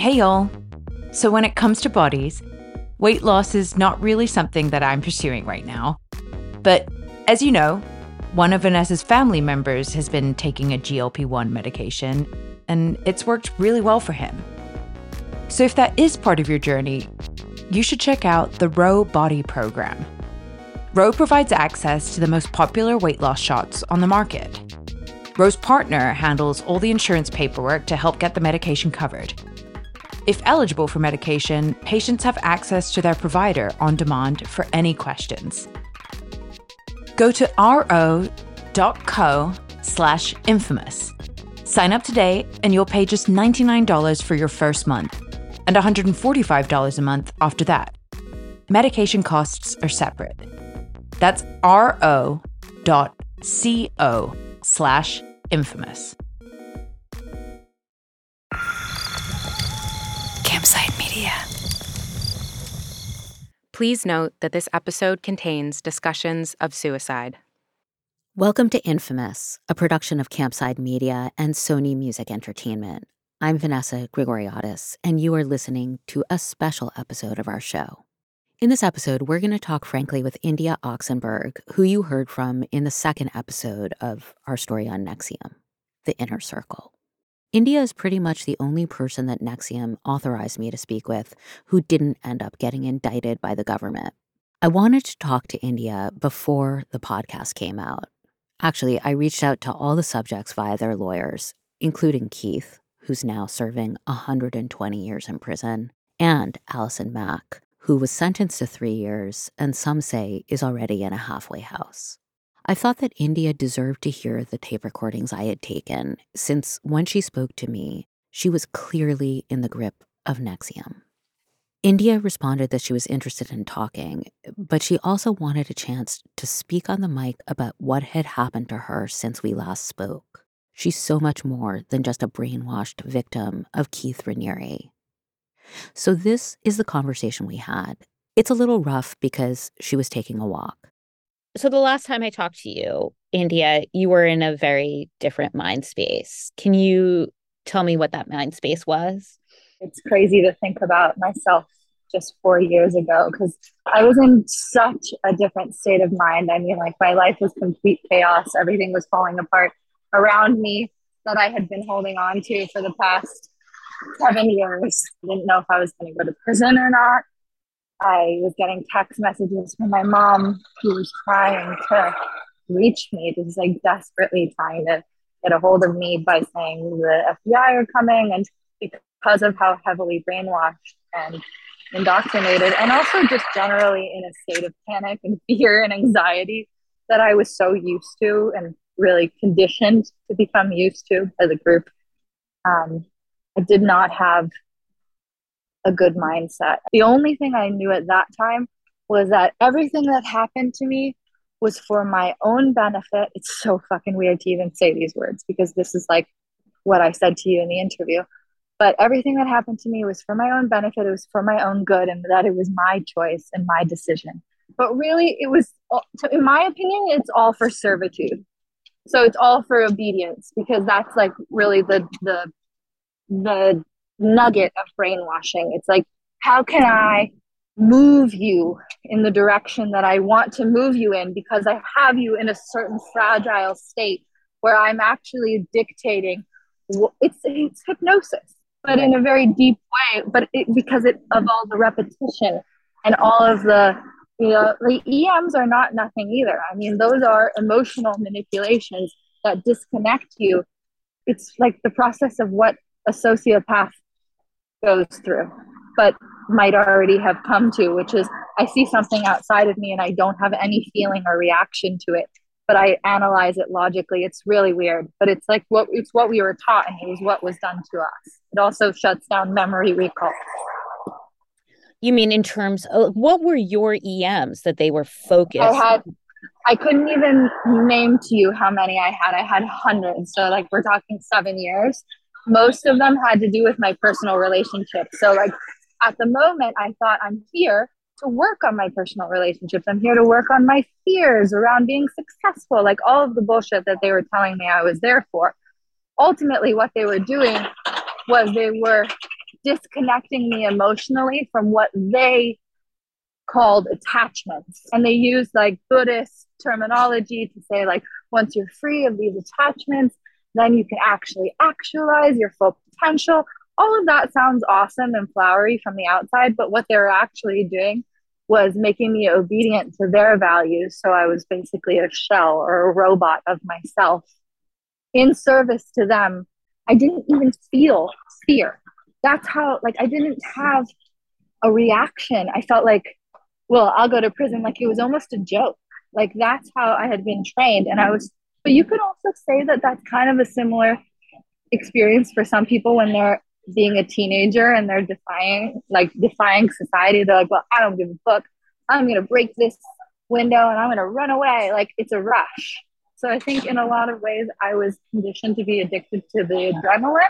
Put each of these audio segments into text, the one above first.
Hey, y'all. So, when it comes to bodies, weight loss is not really something that I'm pursuing right now. But as you know, one of Vanessa's family members has been taking a GLP 1 medication, and it's worked really well for him. So, if that is part of your journey, you should check out the Ro Body Program. Ro provides access to the most popular weight loss shots on the market. Ro's partner handles all the insurance paperwork to help get the medication covered. If eligible for medication, patients have access to their provider on demand for any questions. Go to ro.co slash infamous. Sign up today and you'll pay just $99 for your first month and $145 a month after that. Medication costs are separate. That's ro.co slash infamous. Campside Media. Please note that this episode contains discussions of suicide. Welcome to Infamous, a production of Campside Media and Sony Music Entertainment. I'm Vanessa Grigoriadis, and you are listening to a special episode of our show. In this episode, we're going to talk frankly with India Oxenberg, who you heard from in the second episode of our story on NXIVM, The Inner Circle. India is pretty much the only person that NXIVM authorized me to speak with who didn't end up getting indicted by the government. I wanted to talk to India before the podcast came out. Actually, I reached out to all the subjects via their lawyers, including Keith, who's now serving 120 years in prison, and Allison Mack, who was sentenced to three years and some say is already in a halfway house. I thought that India deserved to hear the tape recordings I had taken, since when she spoke to me, she was clearly in the grip of NXIVM. India responded that she was interested in talking, but she also wanted a chance to speak on the mic about what had happened to her since we last spoke. She's so much more than just a brainwashed victim of Keith Raniere. So, this is the conversation we had. It's a little rough because she was taking a walk. So the last time I talked to you, India, you were in a very different mind space. Can you tell me what that mind space was? It's crazy to think about myself just four years ago because I was in such a different state of mind. I mean, like my life was complete chaos, everything was falling apart around me that I had been holding on to for the past seven years. I didn't know if I was going to go to prison or not. I was getting text messages from my mom who was trying to reach me, just like desperately trying to get a hold of me by saying the FBI are coming. And because of how heavily brainwashed and indoctrinated, and also just generally in a state of panic and fear and anxiety that I was so used to and really conditioned to become used to as a group. Um, I did not have a good mindset. The only thing I knew at that time was that everything that happened to me was for my own benefit. It's so fucking weird to even say these words because this is like what I said to you in the interview. But everything that happened to me was for my own benefit. It was for my own good, and that it was my choice and my decision. But really, it was, uh, in my opinion, it's all for servitude. So it's all for obedience because that's like really the the the nugget of brainwashing. It's like, how can I move you in the direction that I want to move you in because I have you in a certain fragile state where I'm actually dictating. It's it's hypnosis, but in a very deep way. But it, because it of all the repetition and all of the you know the EMs are not nothing either. I mean, those are emotional manipulations that disconnect you. It's like the process of what a sociopath goes through, but might already have come to, which is I see something outside of me and I don't have any feeling or reaction to it, but I analyze it logically. It's really weird, but it's like what it's what we were taught and it was what was done to us. It also shuts down memory recall. You mean in terms of what were your EMs that they were focused? I had I couldn't even name to you how many I had. I had hundreds. So like we're talking seven years most of them had to do with my personal relationships. So, like at the moment, I thought I'm here to work on my personal relationships. I'm here to work on my fears around being successful, like all of the bullshit that they were telling me I was there for. Ultimately, what they were doing was they were disconnecting me emotionally from what they called attachments. And they use like Buddhist terminology to say, like, once you're free of these attachments, then you can actually actualize your full potential. All of that sounds awesome and flowery from the outside, but what they were actually doing was making me obedient to their values. So I was basically a shell or a robot of myself in service to them. I didn't even feel fear. That's how, like, I didn't have a reaction. I felt like, well, I'll go to prison. Like, it was almost a joke. Like, that's how I had been trained. And I was, but you could also say that that's kind of a similar experience for some people when they're being a teenager and they're defying like defying society. They're like well i don't give a fuck. I'm gonna break this window and i'm gonna run away. Like it's a rush. So i think in a lot of ways i was conditioned to be addicted to the adrenaline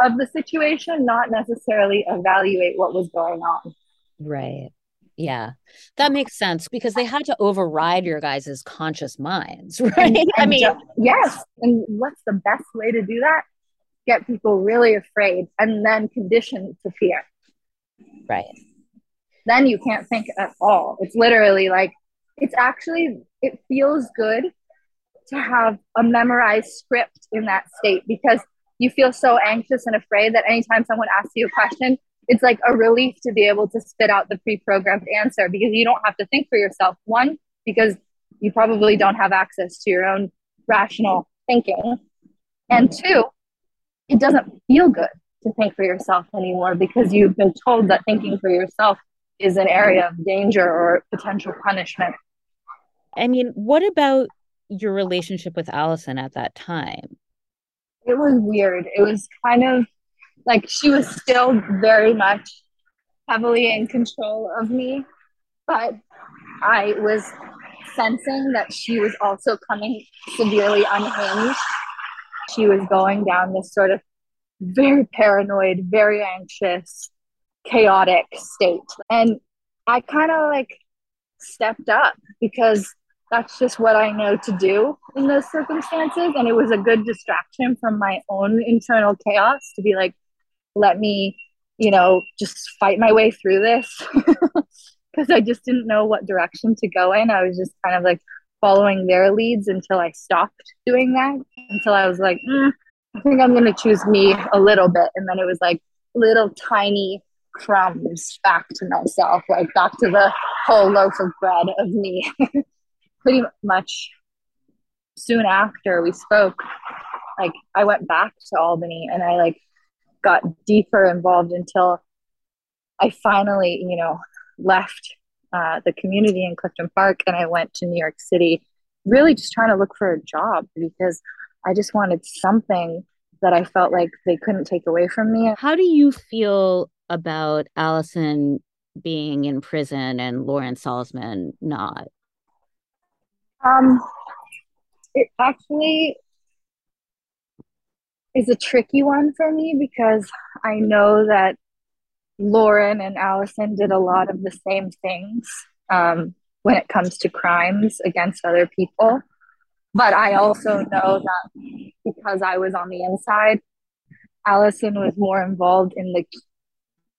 of the situation not necessarily evaluate what was going on. Right yeah that makes sense because they had to override your guys' conscious minds right and, i mean just, yes and what's the best way to do that get people really afraid and then conditioned to fear. Right. Then you can't think at all. It's literally like, it's actually, it feels good to have a memorized script in that state because you feel so anxious and afraid that anytime someone asks you a question, it's like a relief to be able to spit out the pre programmed answer because you don't have to think for yourself. One, because you probably don't have access to your own rational thinking. And two, it doesn't feel good to think for yourself anymore because you've been told that thinking for yourself is an area of danger or potential punishment. I mean, what about your relationship with Allison at that time? It was weird. It was kind of like she was still very much heavily in control of me, but I was sensing that she was also coming severely unhinged she was going down this sort of very paranoid, very anxious, chaotic state. And I kind of like stepped up because that's just what I know to do in those circumstances. And it was a good distraction from my own internal chaos to be like, let me, you know, just fight my way through this. Because I just didn't know what direction to go in. I was just kind of like following their leads until I stopped doing that. Until I was like, mm, I think I'm going to choose me a little bit. And then it was like little tiny crumbs back to myself, like back to the whole loaf of bread of me. Pretty much soon after we spoke, like I went back to Albany and I like got deeper involved until I finally, you know, left uh, the community in Clifton Park and I went to New York City, really just trying to look for a job because I just wanted something that I felt like they couldn't take away from me. How do you feel about Allison being in prison and Lauren Salzman not? Um, it actually is a tricky one for me because I know that Lauren and Allison did a lot of the same things um, when it comes to crimes against other people. But I also know that because I was on the inside, Allison was more involved in the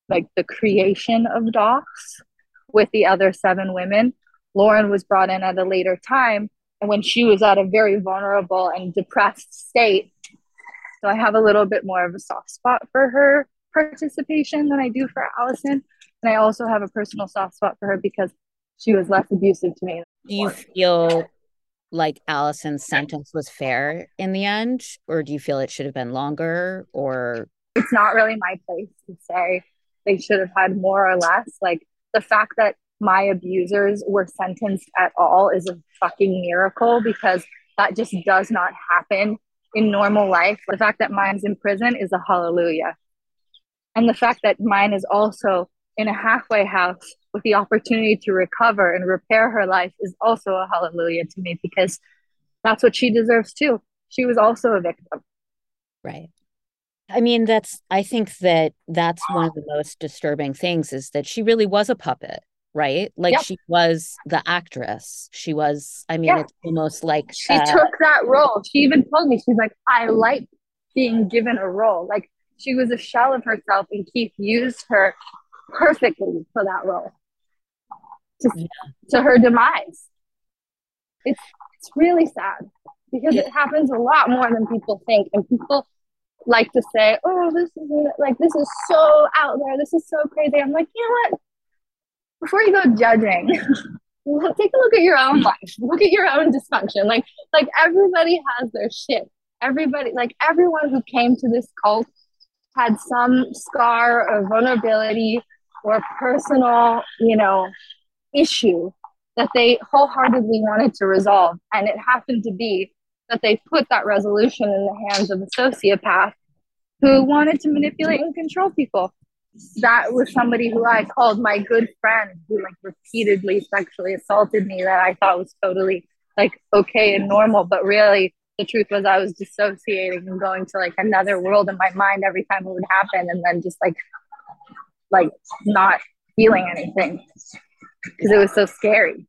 like the creation of DOS with the other seven women. Lauren was brought in at a later time and when she was at a very vulnerable and depressed state. So I have a little bit more of a soft spot for her participation than I do for Allison. And I also have a personal soft spot for her because she was less abusive to me. Do you feel like Allison's sentence was fair in the end, or do you feel it should have been longer? Or it's not really my place to say they should have had more or less. Like the fact that my abusers were sentenced at all is a fucking miracle because that just does not happen in normal life. The fact that mine's in prison is a hallelujah. And the fact that mine is also in a halfway house with the opportunity to recover and repair her life is also a hallelujah to me because that's what she deserves too. She was also a victim. Right. I mean, that's, I think that that's one of the most disturbing things is that she really was a puppet, right? Like yep. she was the actress. She was, I mean, yeah. it's almost like she uh, took that role. She even told me, she's like, I like being given a role. Like she was a shell of herself, and Keith used her perfectly for that role to, yeah. to her demise. It's it's really sad because it happens a lot more than people think, and people like to say, "Oh, this is like this is so out there. This is so crazy." I'm like, you know what? Before you go judging, take a look at your own life. Look at your own dysfunction. Like, like everybody has their shit. Everybody, like everyone who came to this cult had some scar or vulnerability or personal, you know, issue that they wholeheartedly wanted to resolve. And it happened to be that they put that resolution in the hands of a sociopath who wanted to manipulate and control people. That was somebody who I called my good friend who like repeatedly sexually assaulted me that I thought was totally like okay and normal, but really the truth was I was dissociating and going to like another world in my mind every time it would happen and then just like like not feeling anything because it was so scary.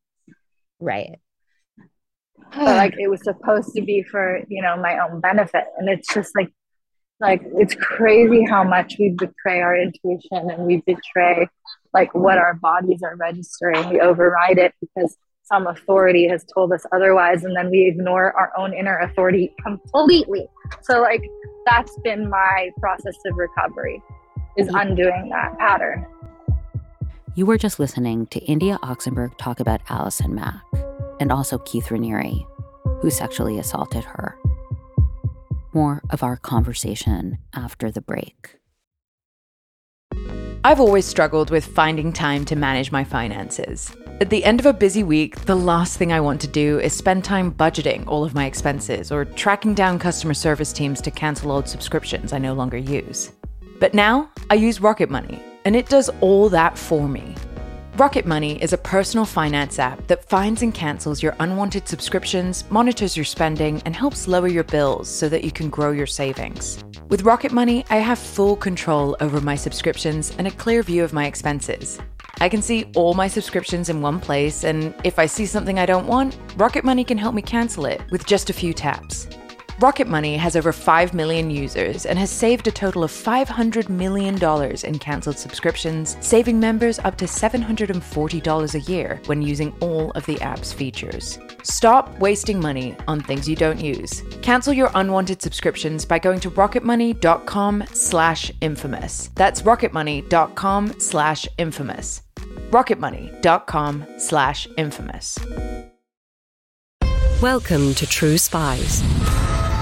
Right. but like it was supposed to be for, you know, my own benefit. And it's just like like it's crazy how much we betray our intuition and we betray like what our bodies are registering. We override it because some authority has told us otherwise and then we ignore our own inner authority completely. So like that's been my process of recovery is undoing that pattern. You were just listening to india oxenberg talk about allison mack and also keith raniere who sexually assaulted her more of our conversation after the break I've always struggled with finding time to manage my finances. At the end of a busy week, the last thing I want to do is spend time budgeting all of my expenses or tracking down customer service teams to cancel old subscriptions I no longer use. But now I use Rocket Money, and it does all that for me. Rocket Money is a personal finance app that finds and cancels your unwanted subscriptions, monitors your spending, and helps lower your bills so that you can grow your savings. With Rocket Money, I have full control over my subscriptions and a clear view of my expenses. I can see all my subscriptions in one place, and if I see something I don't want, Rocket Money can help me cancel it with just a few taps. Rocket Money has over 5 million users and has saved a total of $500 million in cancelled subscriptions, saving members up to $740 a year when using all of the app's features. Stop wasting money on things you don't use. Cancel your unwanted subscriptions by going to rocketmoney.com slash infamous. That's rocketmoney.com slash infamous. rocketmoney.com slash infamous. Welcome to True Spies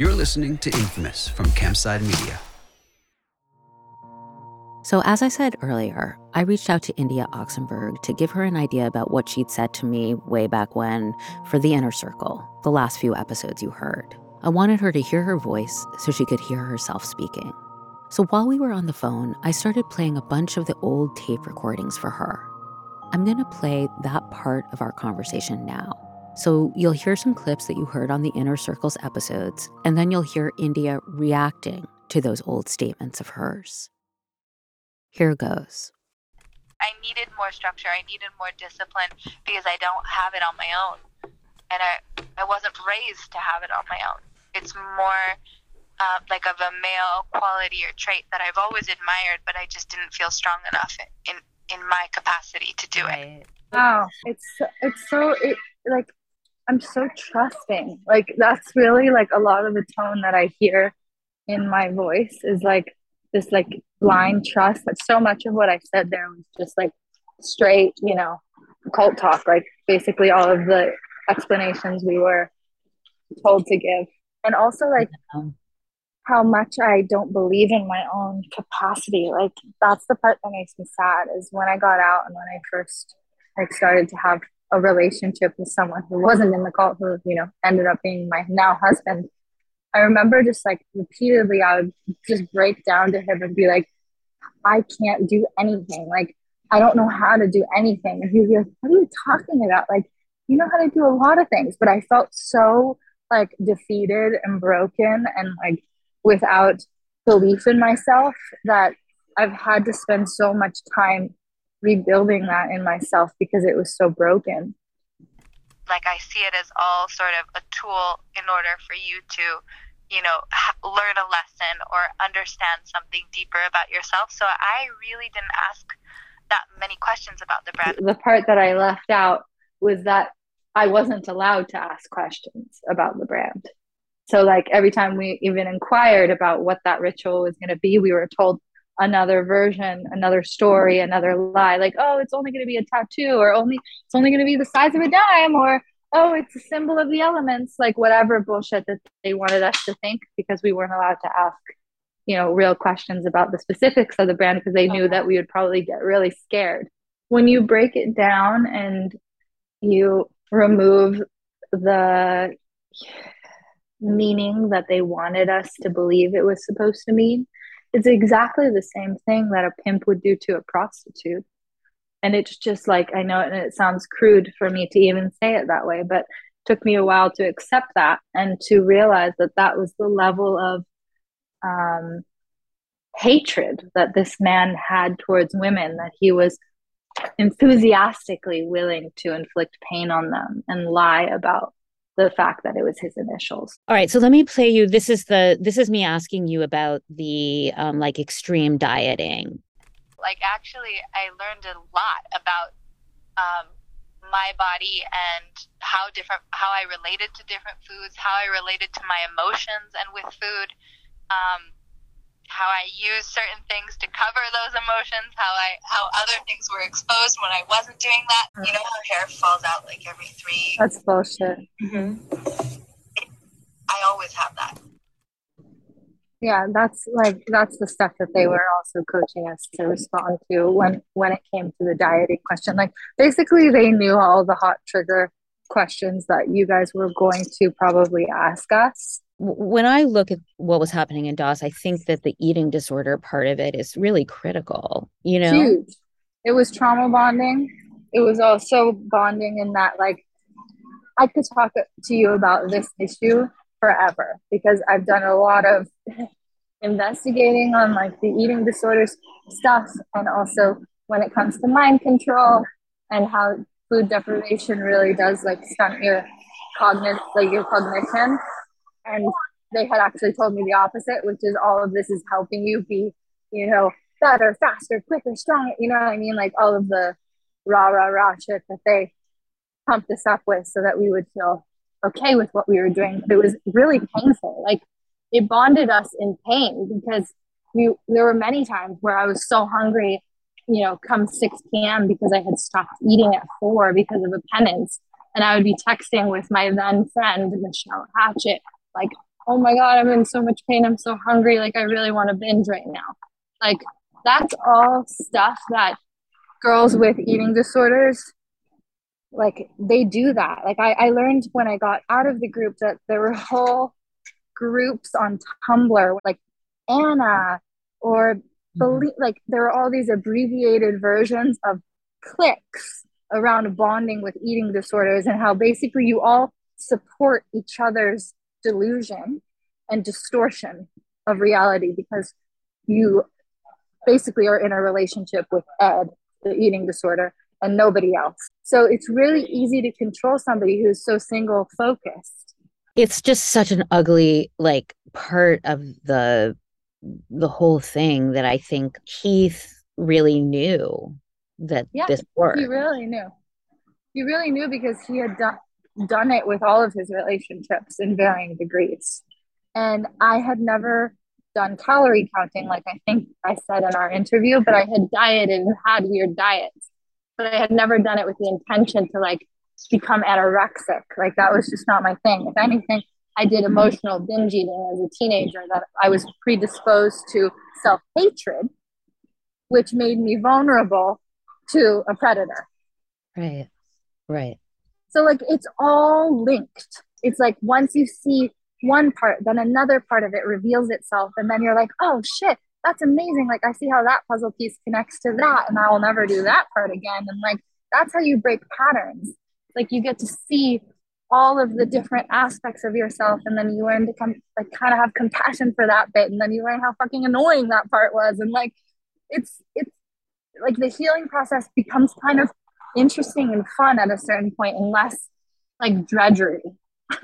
You're listening to Infamous from Campside Media. So, as I said earlier, I reached out to India Oxenberg to give her an idea about what she'd said to me way back when for The Inner Circle, the last few episodes you heard. I wanted her to hear her voice so she could hear herself speaking. So, while we were on the phone, I started playing a bunch of the old tape recordings for her. I'm going to play that part of our conversation now. So you'll hear some clips that you heard on the Inner Circles episodes, and then you'll hear India reacting to those old statements of hers. Here goes. I needed more structure. I needed more discipline because I don't have it on my own. And I, I wasn't raised to have it on my own. It's more uh, like of a male quality or trait that I've always admired, but I just didn't feel strong enough in, in my capacity to do it. Wow, it's it's so it, like I'm so trusting. Like that's really like a lot of the tone that I hear in my voice is like this like blind trust. But so much of what I said there was just like straight, you know, cult talk. Like basically all of the explanations we were told to give. And also like how much I don't believe in my own capacity. Like that's the part that makes me sad is when I got out and when I first like started to have a relationship with someone who wasn't in the cult, who, you know, ended up being my now husband. I remember just like repeatedly, I would just break down to him and be like, I can't do anything. Like, I don't know how to do anything. And he'd be like, What are you talking about? Like, you know how to do a lot of things. But I felt so like defeated and broken and like without belief in myself that I've had to spend so much time rebuilding that in myself because it was so broken. Like I see it as all sort of a tool in order for you to, you know, ha- learn a lesson or understand something deeper about yourself. So I really didn't ask that many questions about the brand. The part that I left out was that I wasn't allowed to ask questions about the brand. So, like every time we even inquired about what that ritual was going to be, we were told another version, another story, another lie. Like, oh, it's only going to be a tattoo, or only it's only going to be the size of a dime, or oh, it's a symbol of the elements. Like whatever bullshit that they wanted us to think, because we weren't allowed to ask, you know, real questions about the specifics of the brand because they knew that we would probably get really scared. When you break it down and you remove the meaning that they wanted us to believe it was supposed to mean, it's exactly the same thing that a pimp would do to a prostitute. And it's just like, I know, and it sounds crude for me to even say it that way, but took me a while to accept that and to realize that that was the level of um, hatred that this man had towards women, that he was enthusiastically willing to inflict pain on them and lie about the fact that it was his initials. All right, so let me play you. This is the this is me asking you about the um, like extreme dieting. Like actually, I learned a lot about um, my body and how different how I related to different foods, how I related to my emotions and with food. Um, how I use certain things to cover those emotions, how I how other things were exposed when I wasn't doing that. You know how hair falls out like every three. That's bullshit. Mm-hmm. I always have that. Yeah, that's like that's the stuff that they were also coaching us to respond to when when it came to the dieting question. Like basically, they knew all the hot trigger questions that you guys were going to probably ask us when I look at what was happening in DOS, I think that the eating disorder part of it is really critical. You know, huge. It was trauma bonding. It was also bonding in that, like, I could talk to you about this issue forever because I've done a lot of investigating on like the eating disorders stuff, and also when it comes to mind control and how food deprivation really does like stunt your cognitive, like your cognition and they had actually told me the opposite, which is all of this is helping you be, you know, better, faster, quicker, stronger. You know what I mean? Like all of the rah rah rah shit that they pumped us up with, so that we would feel okay with what we were doing. But it was really painful. Like it bonded us in pain because we there were many times where I was so hungry, you know, come 6 p.m. because I had stopped eating at four because of a penance. And I would be texting with my then friend, Michele Hatchette, like, oh my God, I'm in so much pain. I'm so hungry. Like, I really want to binge right now. Like, that's all stuff that girls with eating disorders like they do that like I, I learned when i got out of the group that there were whole groups on tumblr like anna or believe mm-hmm. like there are all these abbreviated versions of cliques around bonding with eating disorders and how basically you all support each other's delusion and distortion of reality because you basically are in a relationship with Ed, the eating disorder, and nobody else. So it's really easy to control somebody who's so single focused. It's just such an ugly like part of the the whole thing that I think Keith really knew that yeah, this worked. He really knew. He really knew because he had done done it with all of his relationships in varying degrees. And I had never done calorie counting, like I think I said in our interview, but I had dieted and had weird diets. But I had never done it with the intention to like become anorexic. Like that was just not my thing. If anything, I did mm-hmm. emotional binge eating as a teenager that I was predisposed to self hatred, which made me vulnerable to a predator. Right. Right. So like it's all linked. It's like once you see one part, then another part of it reveals itself. And then you're like, oh shit, that's amazing. Like, I see how that puzzle piece connects to that, and I will never do that part again. And like, that's how you break patterns. Like, you get to see all of the different aspects of yourself, and then you learn to come, like, kind of have compassion for that bit. And then you learn how fucking annoying that part was. And like, it's, it's like the healing process becomes kind of interesting and fun at a certain point and less like drudgery.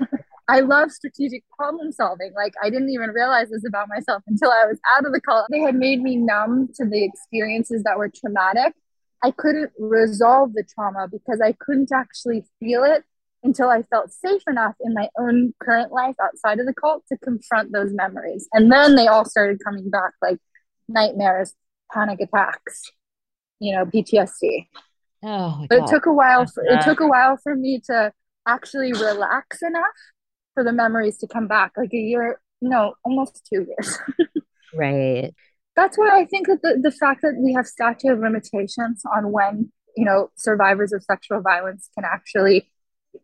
I love strategic problem solving. Like I didn't even realize this about myself until I was out of the cult. They had made me numb to the experiences that were traumatic. I couldn't resolve the trauma because I couldn't actually feel it until I felt safe enough in my own current life outside of the cult to confront those memories. And then they all started coming back like nightmares, panic attacks, you know, PTSD. Oh, but God. it took a while. For, it took a while for me to actually relax enough for the memories to come back. Like a year, no, almost two years. right. That's why I think that the, the fact that we have statute of limitations on when you know survivors of sexual violence can actually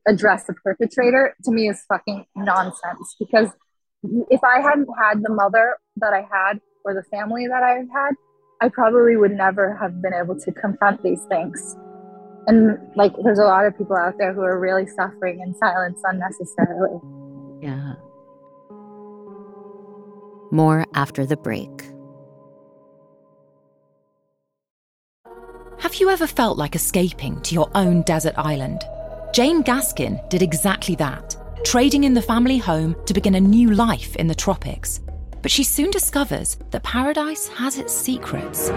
address the perpetrator to me is fucking nonsense. Because if I hadn't had the mother that I had or the family that I've had, I probably would never have been able to confront these things. And like, there's a lot of people out there who are really suffering in silence unnecessarily. Yeah. More after the break. Have you ever felt like escaping to your own desert island? Jane Gaskin did exactly that, trading in the family home to begin a new life in the tropics. But she soon discovers that paradise has its secrets.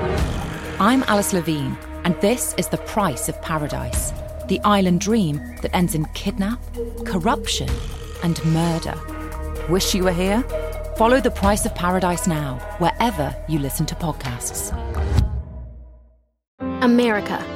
I'm Alice Levine, and this is The Price of Paradise the island dream that ends in kidnap, corruption, and murder. Wish you were here? Follow The Price of Paradise now, wherever you listen to podcasts. America.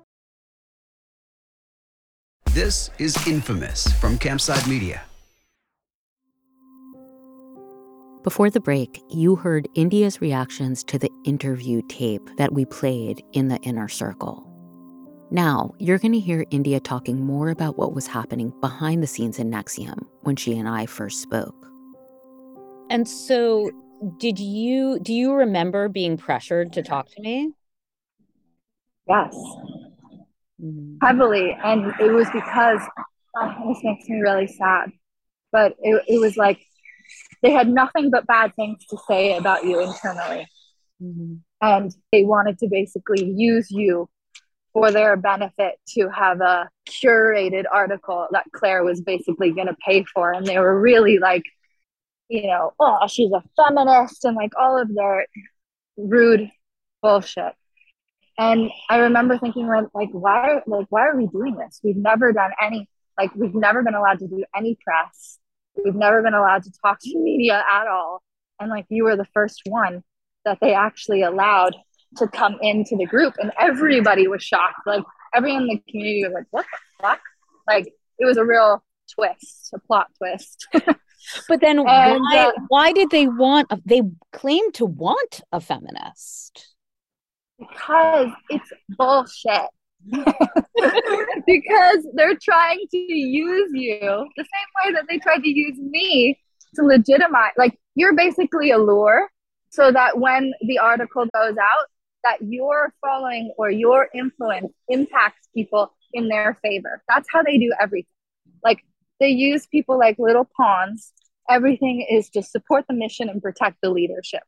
This is Infamous from Campside Media. Before the break, you heard India's reactions to the interview tape that we played in the inner circle. Now, you're going to hear India talking more about what was happening behind the scenes in NXIVM when she and I first spoke. And so, did you do you remember being pressured to talk to me? Yes. Heavily. And it was because oh, this makes me really sad. But it, it was like they had nothing but bad things to say about you internally. Mm-hmm. And they wanted to basically use you for their benefit to have a curated article that Claire was basically going to pay for. And they were really like, you know, oh, she's a feminist and like all of their rude bullshit. And I remember thinking like, why, like, why are we doing this? We've never done any, like, we've never been allowed to do any press. We've never been allowed to talk to media at all. And like, you were the first one that they actually allowed to come into the group and everybody was shocked like everyone in the community was like what the fuck like it was a real twist a plot twist but then and, why, uh, why did they want a, they claim to want a feminist because it's bullshit because they're trying to use you the same way that they tried to use me to legitimize like you're basically a lure so that when the article goes out that your following or your influence impacts people in their favor. That's how they do everything. Like they use people like little pawns. Everything is to support the mission and protect the leadership.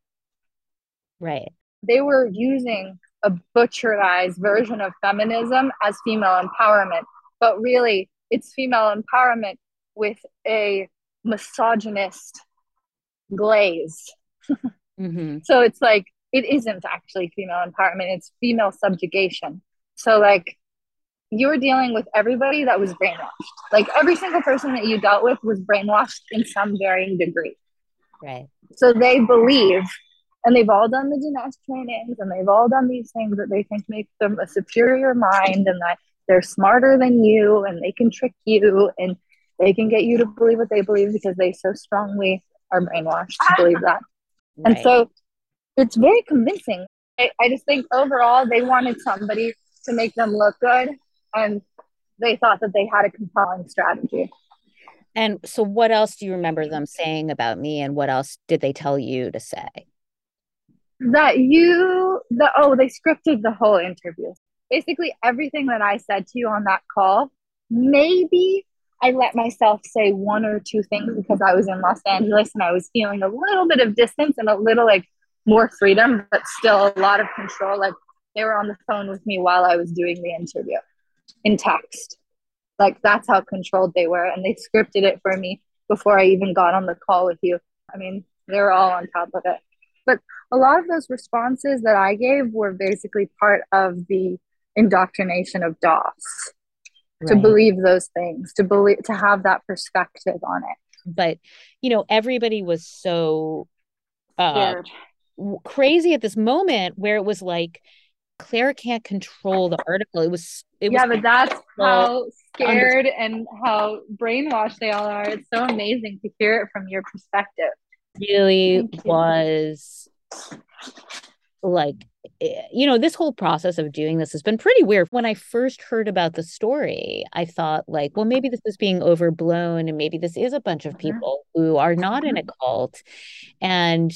Right. They were using a butcherized version of feminism as female empowerment, but really it's female empowerment with a misogynist glaze. mm-hmm. So it's like it isn't actually female empowerment it's female subjugation so like you were dealing with everybody that was brainwashed like every single person that you dealt with was brainwashed in some varying degree Right. So they believe, and they've all done the Jness trainings and they've all done these things that they think make them a superior mind and that they're smarter than you and they can trick you and they can get you to believe what they believe because they so strongly are brainwashed to believe that. Right. And so it's very convincing. I, I just think overall they wanted somebody to make them look good and they thought that they had a compelling strategy. And so, what else do you remember them saying about me, and what else did they tell you to say? That you, the oh, they scripted the whole interview. Basically, everything that I said to you on that call, maybe I let myself say one or two things because I was in Los Angeles and I was feeling a little bit of distance and a little like more freedom, but still a lot of control. Like they were on the phone with me while I was doing the interview in text. Like that's how controlled they were. And they scripted it for me before I even got on the call with you. I mean, they were all on top of it. But a lot of those responses that I gave were basically part of the indoctrination of DOS right. to believe those things, to believe, to have that perspective on it. But, you know, everybody was so uh, crazy at this moment where it was like, Claire can't control the article. It was it was yeah, was but that's how scared and how brainwashed they all are. It's so amazing to hear it from your perspective. Really was like eh, you know this whole process of doing this has been pretty weird. When i first heard about the story i thought like well maybe this is being overblown and maybe this is a bunch of mm-hmm. people who are not in a cult. And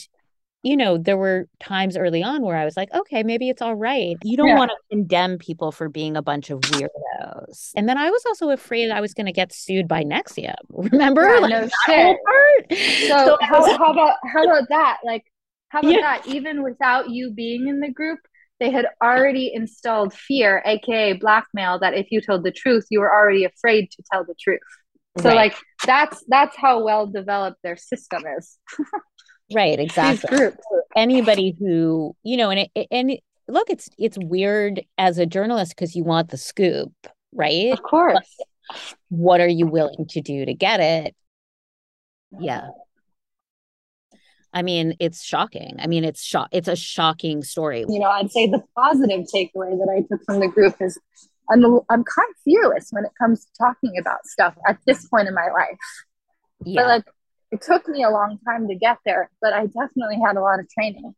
you know, there were times early on where I was like, okay, maybe it's all right. You don't yeah. want to condemn people for being a bunch of weirdos. And then I was also afraid I was going to get sued by NXIVM. Remember? Yeah, like, no shit. So, so how, was, how about how about that? Like, how about yeah. that? Even without you being in the group, they had already installed fear, aka blackmail, that if you told the truth, you were already afraid to tell the truth. So right. like that's that's how well developed their system is. right exactly anybody who you know and it, and it, look it's it's weird as a journalist because you want the scoop right of course but what are you willing to do to get it yeah I mean, it's shocking. I mean, it's shock. It's a shocking story. You know, I'd say the positive takeaway that I took from the group is I'm I'm kind of fearless when it comes to talking about stuff at this point in my life. Yeah. But like it took me a long time to get there, but I definitely had a lot of training.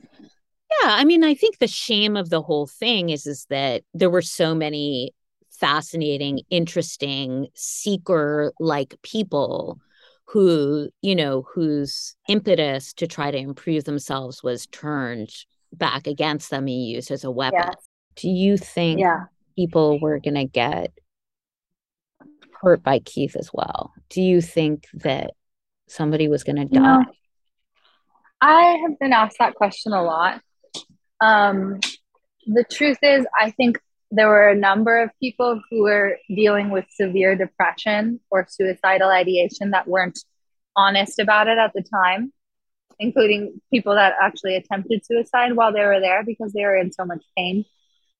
Yeah, I mean, I think the shame of the whole thing is is that there were so many fascinating, interesting, seeker like people who, you know, whose impetus to try to improve themselves was turned back against them and used as a weapon. Yes. Do you think yeah. people were going to get hurt by Keith as well? Do you think that somebody was going to die? Know, I have been asked that question a lot. Um, the truth is, I think there were a number of people who were dealing with severe depression or suicidal ideation that weren't honest about it at the time, including people that actually attempted suicide while they were there because they were in so much pain,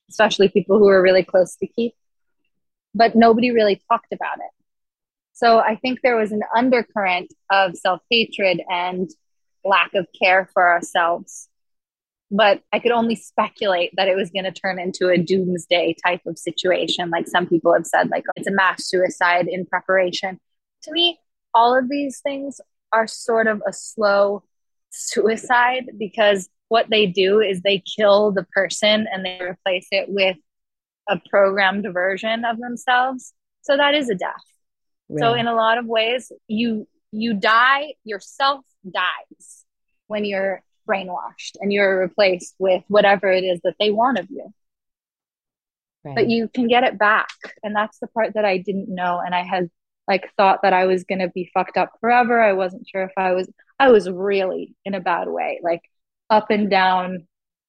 especially people who were really close to Keith. But nobody really talked about it. So I think there was an undercurrent of self hatred and lack of care for ourselves. But I could only speculate that it was going to turn into a doomsday type of situation. Like some people have said, like, oh, it's a mass suicide in preparation. To me, all of these things are sort of a slow suicide because what they do is they kill the person and they replace it with a programmed version of themselves. So that is a death. So in a lot of ways, you you die, yourself dies when you're brainwashed and you're replaced with whatever it is that they want of you. Right. But you can get it back. And that's the part that I didn't know. And I had like thought that I was gonna be fucked up forever. I wasn't sure if I was I was really in a bad way, like up and down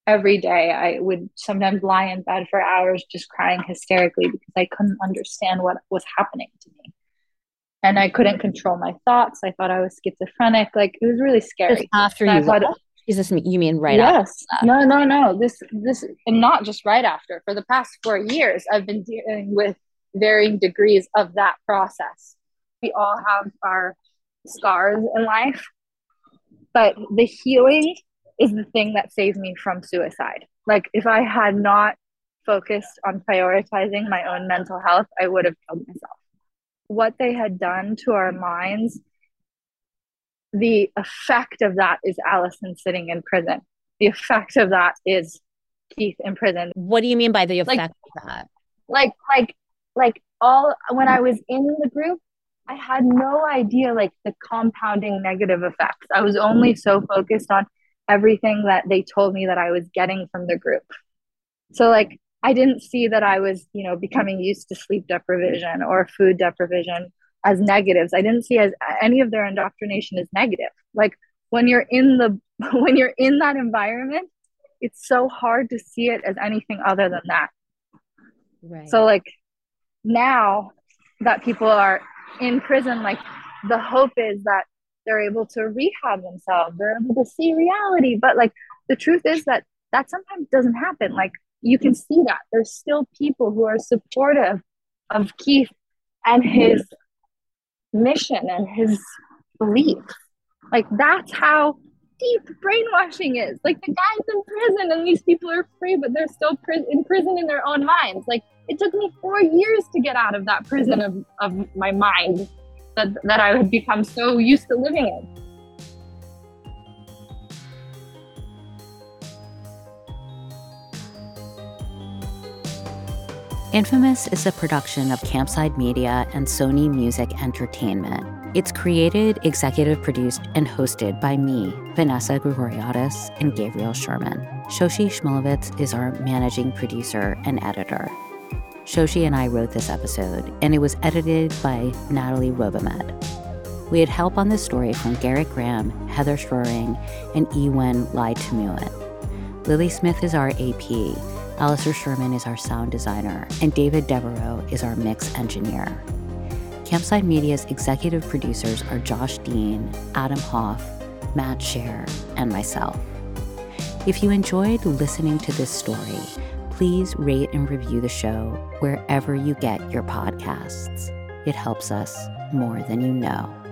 every day. I would sometimes lie in bed for hours just crying hysterically because I couldn't understand what was happening to me and I couldn't mm-hmm. control my thoughts. I thought I was schizophrenic. Like it was really scary. Just after you thought, this you mean right after? yes. No, no, no. This, this, and not just right after. For the past four years, I've been dealing with varying degrees of that process. We all have our scars in life, but the healing is the thing that saved me from suicide. Like if I had not focused on prioritizing my own mental health, I would have killed myself. What they had done to our minds, the effect of that is Allison sitting in prison. The effect of that is Keith in prison. What do you mean by the effect like, of that? Like, like, like all when I was in the group, I had no idea like the compounding negative effects. I was only so focused on everything that they told me that I was getting from the group. So like I didn't see that I was, you know, becoming used to sleep deprivation or food deprivation as negatives. I didn't see as any of their indoctrination as negative. Like when you're in the when you're in that environment, it's so hard to see it as anything other than that. Right. So like now that people are in prison, like the hope is that they're able to rehab themselves, they're able to see reality. But like the truth is that that sometimes doesn't happen. Like you can see that there's still people who are supportive of Keith and his mission and his beliefs. Like that's how deep brainwashing is. Like the guy's in prison and these people are free, but they're still pri- in prison in their own minds. Like it took me four years to get out of that prison of, of my mind that, that I had become so used to living in. Infamous is a production of Campside Media and Sony Music Entertainment. It's created, executive produced, and hosted by me, Vanessa Grigoriadis, and Gabriel Sherman. Shoshi Shmulevitz is our managing producer and editor. Shoshi and I wrote this episode, and it was edited by Natalie Robehmed. We had help on this story from Garrett Graham, Heather Schroering, and Ewen Lai Tumuin. Lily Smith is our AP, Alistair Sherman is our sound designer, and David Devereaux is our mix engineer. Campside Media's executive producers are Josh Dean, Adam Hoff, Matt Shaer, and myself. If you enjoyed listening to this story, please rate and review the show wherever you get your podcasts. It helps us more than you know.